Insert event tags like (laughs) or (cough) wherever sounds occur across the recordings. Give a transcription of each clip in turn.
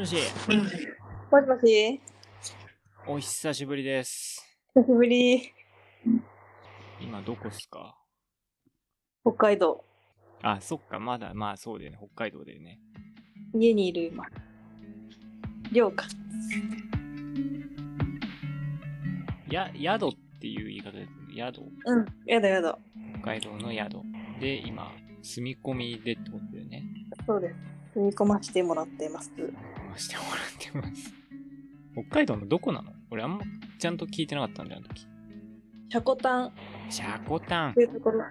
もし、もしもしお久しぶりです。久しぶり。今どこっすか？北海道。あ、そっか、まだ、まあそうだよね、北海道だよね。家にいる今。寮か。や、宿っていう言い方ですね。宿？うん。やだやだ。北海道の宿。で、今、住み込みでってことだよね。そうです。住み込ましてもらってます。ましてもらってます。北海道のどこなの？俺あんまちゃんと聞いてなかったんだよ、あの時。シャコタンっシャコタンて。いうところ。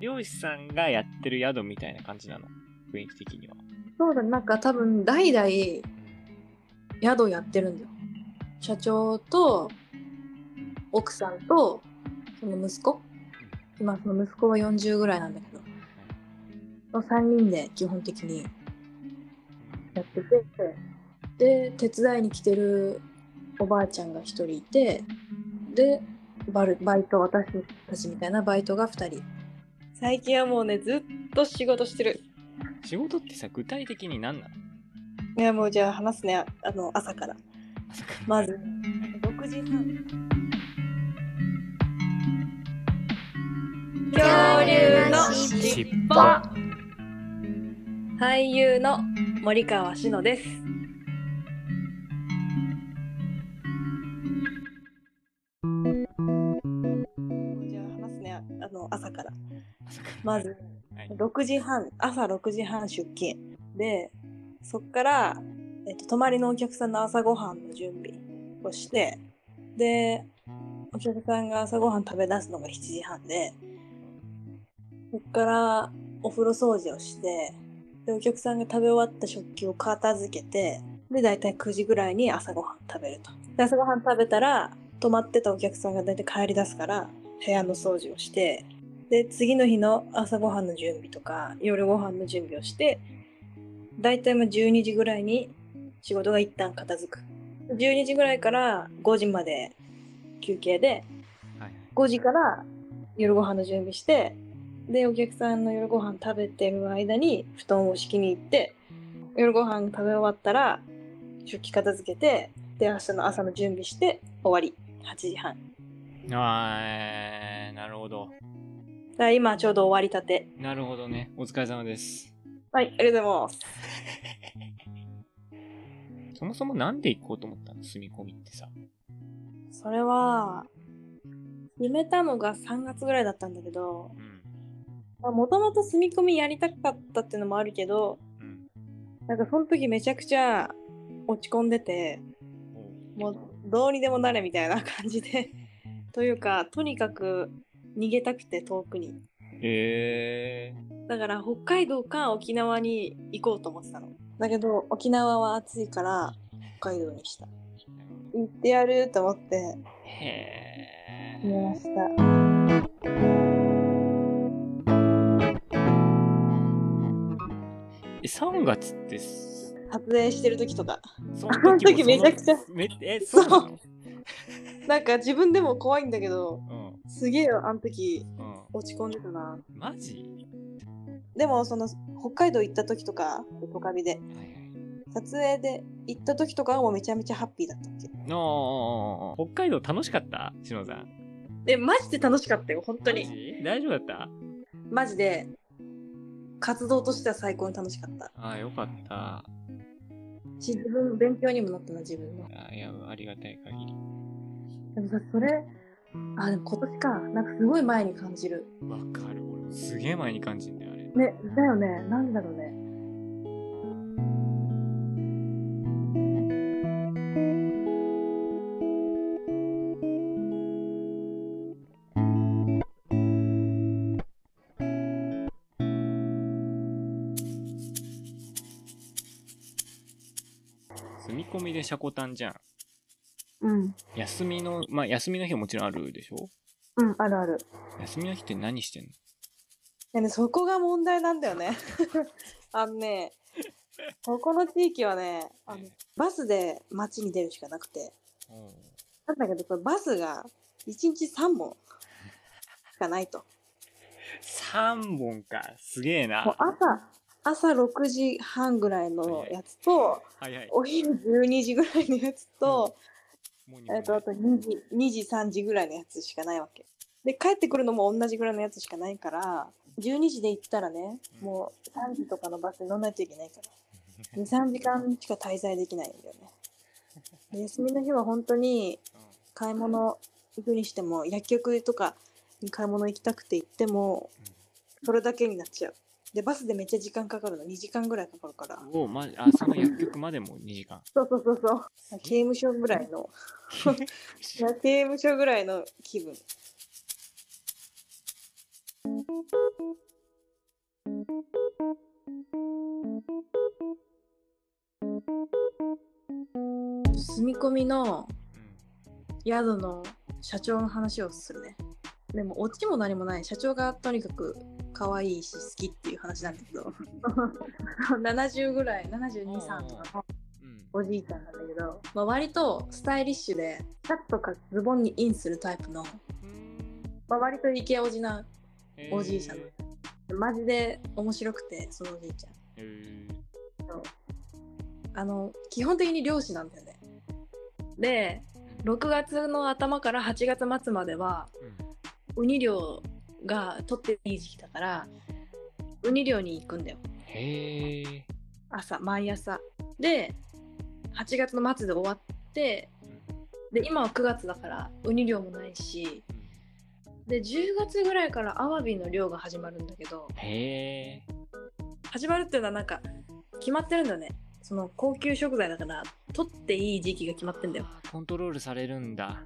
漁師さんがやってる宿みたいな感じなの？雰囲気的には。そうだ、なんか多分代々宿やってるんだよ。社長と奥さんとその息子。今その息子は40ぐらいなんだけど。の3人で基本的にやってて。で、手伝いに来てるおばあちゃんが1人いて。で、バルバイト、私たちみたいなバイトが2人。最近はもうね、ずっと仕事してる。仕事ってさ、具体的に何なの？いやもうじゃあ話すねああの朝から朝からまず6時半恐竜の尻尾俳優の森川志乃です。じゃあ話すね。ああの朝から。まずはい。6時半朝6時半出勤。でそっから、えっと、泊まりのお客さんの朝ごはんの準備をしてでお客さんが朝ごはん食べ出すのが7時半でそっからお風呂掃除をしてでお客さんが食べ終わった食器を片付けてで大体9時ぐらいに朝ごはん食べると。で朝ごはん食べたら泊まってたお客さんが大体帰り出すから部屋の掃除をしてで次の日の朝ごはんの準備とか夜ご飯の準備をして大体まあ12時ぐらいに仕事が一旦片付く。12時ぐらいから5時まで休憩ではい5時から夜ご飯の準備してでお客さんの夜ご飯食べてる間に布団を敷きに行って夜ご飯食べ終わったら食器片付けてで明日の朝の準備して終わり8時半あー、なるほど。だ今ちょうど終わりたてなるほどね。お疲れ様です。はいありがとうございます (laughs) そもそもなんで行こうと思ったの？住み込みってさ。それは決めたのが3月ぐらいだったんだけどうん。もともと住み込みやりたかったっていうのもあるけどうん。なんかその時めちゃくちゃ落ち込んでてもうどうにでもなれみたいな感じでというかとにかく逃げたくて遠くに。へえ。だから北海道か沖縄に行こうと思ってたの。だけど沖縄は暑いから北海道にした。行ってやると思って。ー。へ決めまえ。した3月ってす、撮影してる時とか。そ (laughs) あの時もめちゃくちゃ。めえ、そうなの？なんか自分でも怖いんだけどうん。すげえよあの時。うん。落ち込んでたな。マジ？でもその北海道行った時とかトカビで。はいはい。撮影で行った時とかはもうめちゃめちゃハッピーだったっけ。北海道楽しかった？しのさん。えマジで楽しかったよ本当マにジ？大丈夫だった？マジで活動としては最高に楽しかったああ、よかった。し自分勉強にもなったな自分のあーいや、ありがたい限り。でもさそれあでも今年かなんかすごい前に感じるわかる。俺、すげえ前に感じんだよ、あれ。ねだよねなんだろうね住み込みでシャコタンじゃん。うん。休みの、まあ、休みの日はもちろんあるでしょ？うんあるある。休みの日って何してんの？でねそこが問題なんだよね。(laughs) あのねここの地域はねあのバスで街に出るしかなくて。おうなんだけどこれバスが1日3本しかないと。3本か。すげえもうな。朝朝6時半ぐらいのやつと、はいはい。お昼12時ぐらいのやつと、もうえっと、あと2時、2時、3時ぐらいのやつしかないわけ。で、帰ってくるのも同じぐらいのやつしかないから、12時で行ったらね、もう3時とかのバスに乗らないといけないから、2、3時間しか滞在できないんだよね。で休みの日は本当に買い物行くにしても、薬局とかに買い物行きたくて行っても、それだけになっちゃう。で、バスでめっちゃ時間かかるの、2時間ぐらいかかるから。おお、ま、あ、その薬局までも2時間。そうそうそうそう。刑務所ぐらいの、(laughs) 刑務所ぐらいの気分。住み込みの宿の社長の話をするね。でも、オチも何もない。社長がとにかく可愛いし好きっていう話なんだけど、(laughs) 70ぐらい、72、3とかのうん。おじいちゃんなんだけど、まあ、割とスタイリッシュで、シャツとかズボンにインするタイプの、まあ、割とイケオジな、えおじいさん。マジで面白くて、そのおじいちゃん。えー。あの、基本的に漁師なんだよね。で、6月の頭から8月末までは、ウニ漁が取っていい時期だから、ウニ漁に行くんだよ。へえ。朝、毎朝。で、8月の末で終わって、で、今は9月だから、ウニ漁もないし、で、10月ぐらいからアワビの漁が始まるんだけど、へえ。始まるっていうのはなんか、決まってるんだよね。その高級食材だから、取っていい時期が決まってんだよ。あコントロールされるんだ。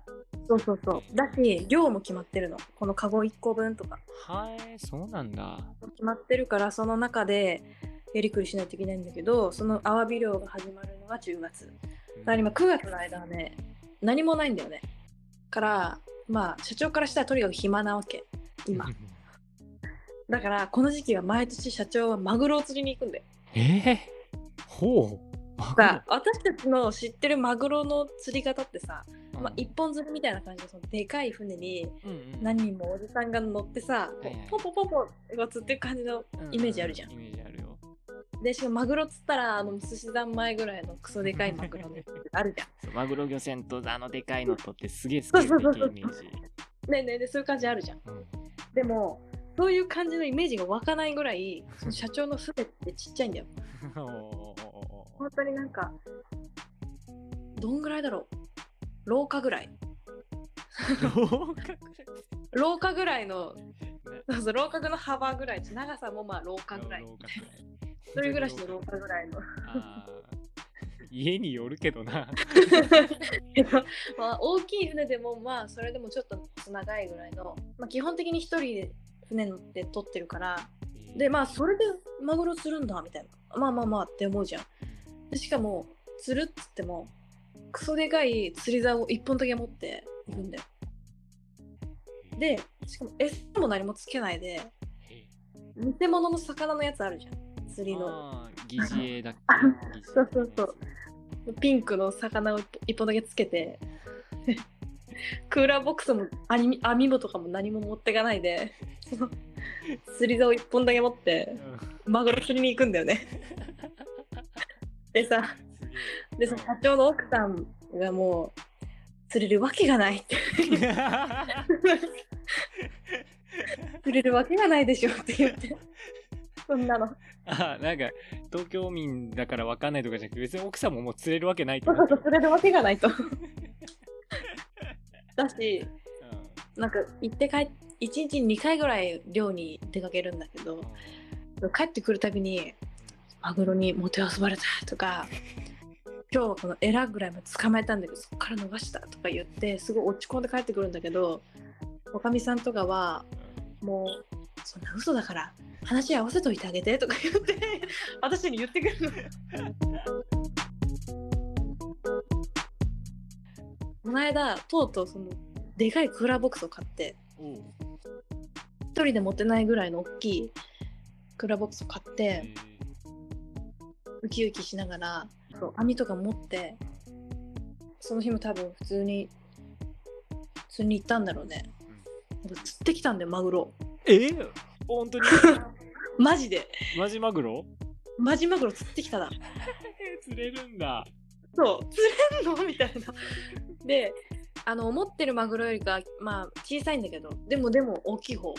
そうそうそう。だし、量も決まってるの。このカゴ1個分とか。はい、そうなんだ。決まってるから、その中でやりくりしないといけないんだけど、そのアワビ漁が始まるのが10月。だから今9月の間はね、何もないんだよね。から、まあ、社長からしたらとにかく暇なわけ。今。(laughs) だから、この時期は毎年社長はマグロを釣りに行くんだよ。えー、ほう。さあ、私たちの知ってるマグロの釣り方ってさ、うんまあ、一本釣りみたいな感じで、そのでかい船にうんうん何人もおじさんが乗ってさ、こうはいはいポンポンポンポンが釣ってる感じのイメージあるじゃんううイメージあるよ。でしかもマグロ釣ったらあの寿司三昧ぐらいのクソでかいマグロのやつあるじゃん。(laughs) マグロ漁船とあのでかいのとってすげえ好きそうそうそうそうイメージ。ねえねえねえそういう感じあるじゃん。うんでもそういう感じのイメージが湧かないぐらい社長の船ってちっちゃいんだよ。本当になんかどんぐらいだろう？廊下ぐらい。廊下くらい。廊下ぐらいの廊下の幅ぐらい。長さもまあ廊下ぐらい。一人暮らしの廊下ぐらいの。家によるけどな。(laughs) まあ大きい船でもまあそれでもちょっと長いぐらいの、まあ、基本的に一人で船乗って取ってるから。でまあそれでマグロ釣るんだみたいな。まあまあまあって思うじゃん。でしかも釣るっつってもクソでかい釣り竿を一本だけ持っていくんだよ。でしかも餌も何もつけないで偽物の魚のやつあるじゃん。釣りの。疑似餌だっけ？そうそうそう。ピンクの魚を一本だけつけてクーラーボックスも網網もとかも何も持ってかないで釣り竿一本だけ持ってうん。マグロ釣りに行くんだよね。(laughs) でさでさ社長の奥さんがもう釣れるわけがないって。(laughs) 釣れるわけがないでしょって言って。そんなの。あなんか東京民だから分かんないとかじゃなくて別に奥さんももう釣れるわけないとそうそうそう釣れるわけがないと。だしうん。なんか行って帰っ1日に2回ぐらい漁に出かけるんだけど帰ってくるたびにマグロにもてあそばれたとか今日はこのエラぐらいまで捕まえたんだけどそこから逃したとか言ってすごい落ち込んで帰ってくるんだけどおかみさんとかはもうそんな嘘だから話合わせといてあげてとか言って (laughs) 私に言ってくるの。この間とうとうそのでかいクーラーボックスを買っておう一人で持ってないぐらいの大きいクーラーボックスを買ってえウキウキしながらそう網とか持ってその日も多分普通に普通に行ったんだろうねなんか釣ってきたんだよマグローえ本当に？(laughs) マジでマジマグロ？マジマグロ釣ってきたな。(laughs) 釣れるんだ。そう、釣れんの？みたいな。で、あの、思ってるマグロよりか、まあ、小さいんだけど、でもでも大きい方。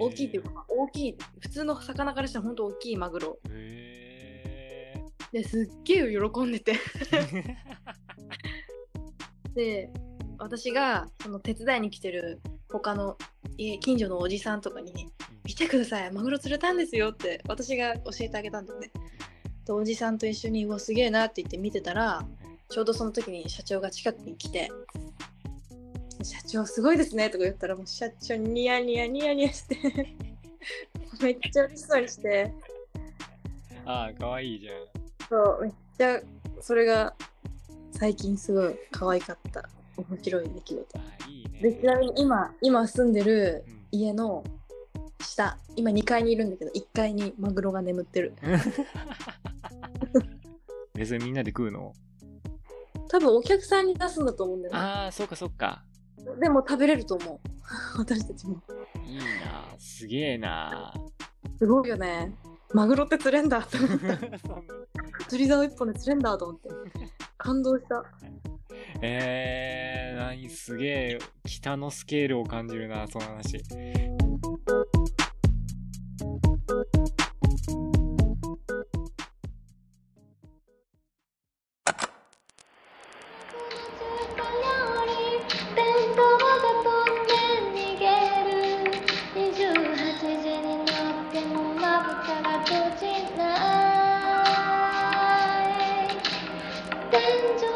大きいっていうか、大きい、普通の魚からしたら本当大きいマグロ。へですっげえ喜んでて。ー (laughs) で、私がその手伝いに来てる他の家近所のおじさんとかに、見てください、マグロ釣れたんですよって私が教えてあげたんだよね。で、おじさんと一緒に、うわ、すげえなって言って見てたら、ちょうどその時に社長が近くに来て、社長すごいですねとか言ったらもう社長ニヤニヤニヤニヤして (laughs) めっちゃ嬉しそうにしてああ、かわいいじゃん。そうめっちゃそれが最近すごい可愛かった。面白い出来事。いいね。でちなみに今今住んでるうん。家の下今2階にいるんだけど1階にマグロが眠ってる。(laughs) で、それみんなで食うの？多分お客さんに出すんだと思うんだよね。ああ、そっかそっか。でも食べれると思う。(laughs) 私たちも。いいな。すげえな。すごいよね。マグロって釣れんだと思って。そんな釣り竿一本で釣れんだと思って感動したえー、何すげえ北のスケールを感じるな、その話。Angel.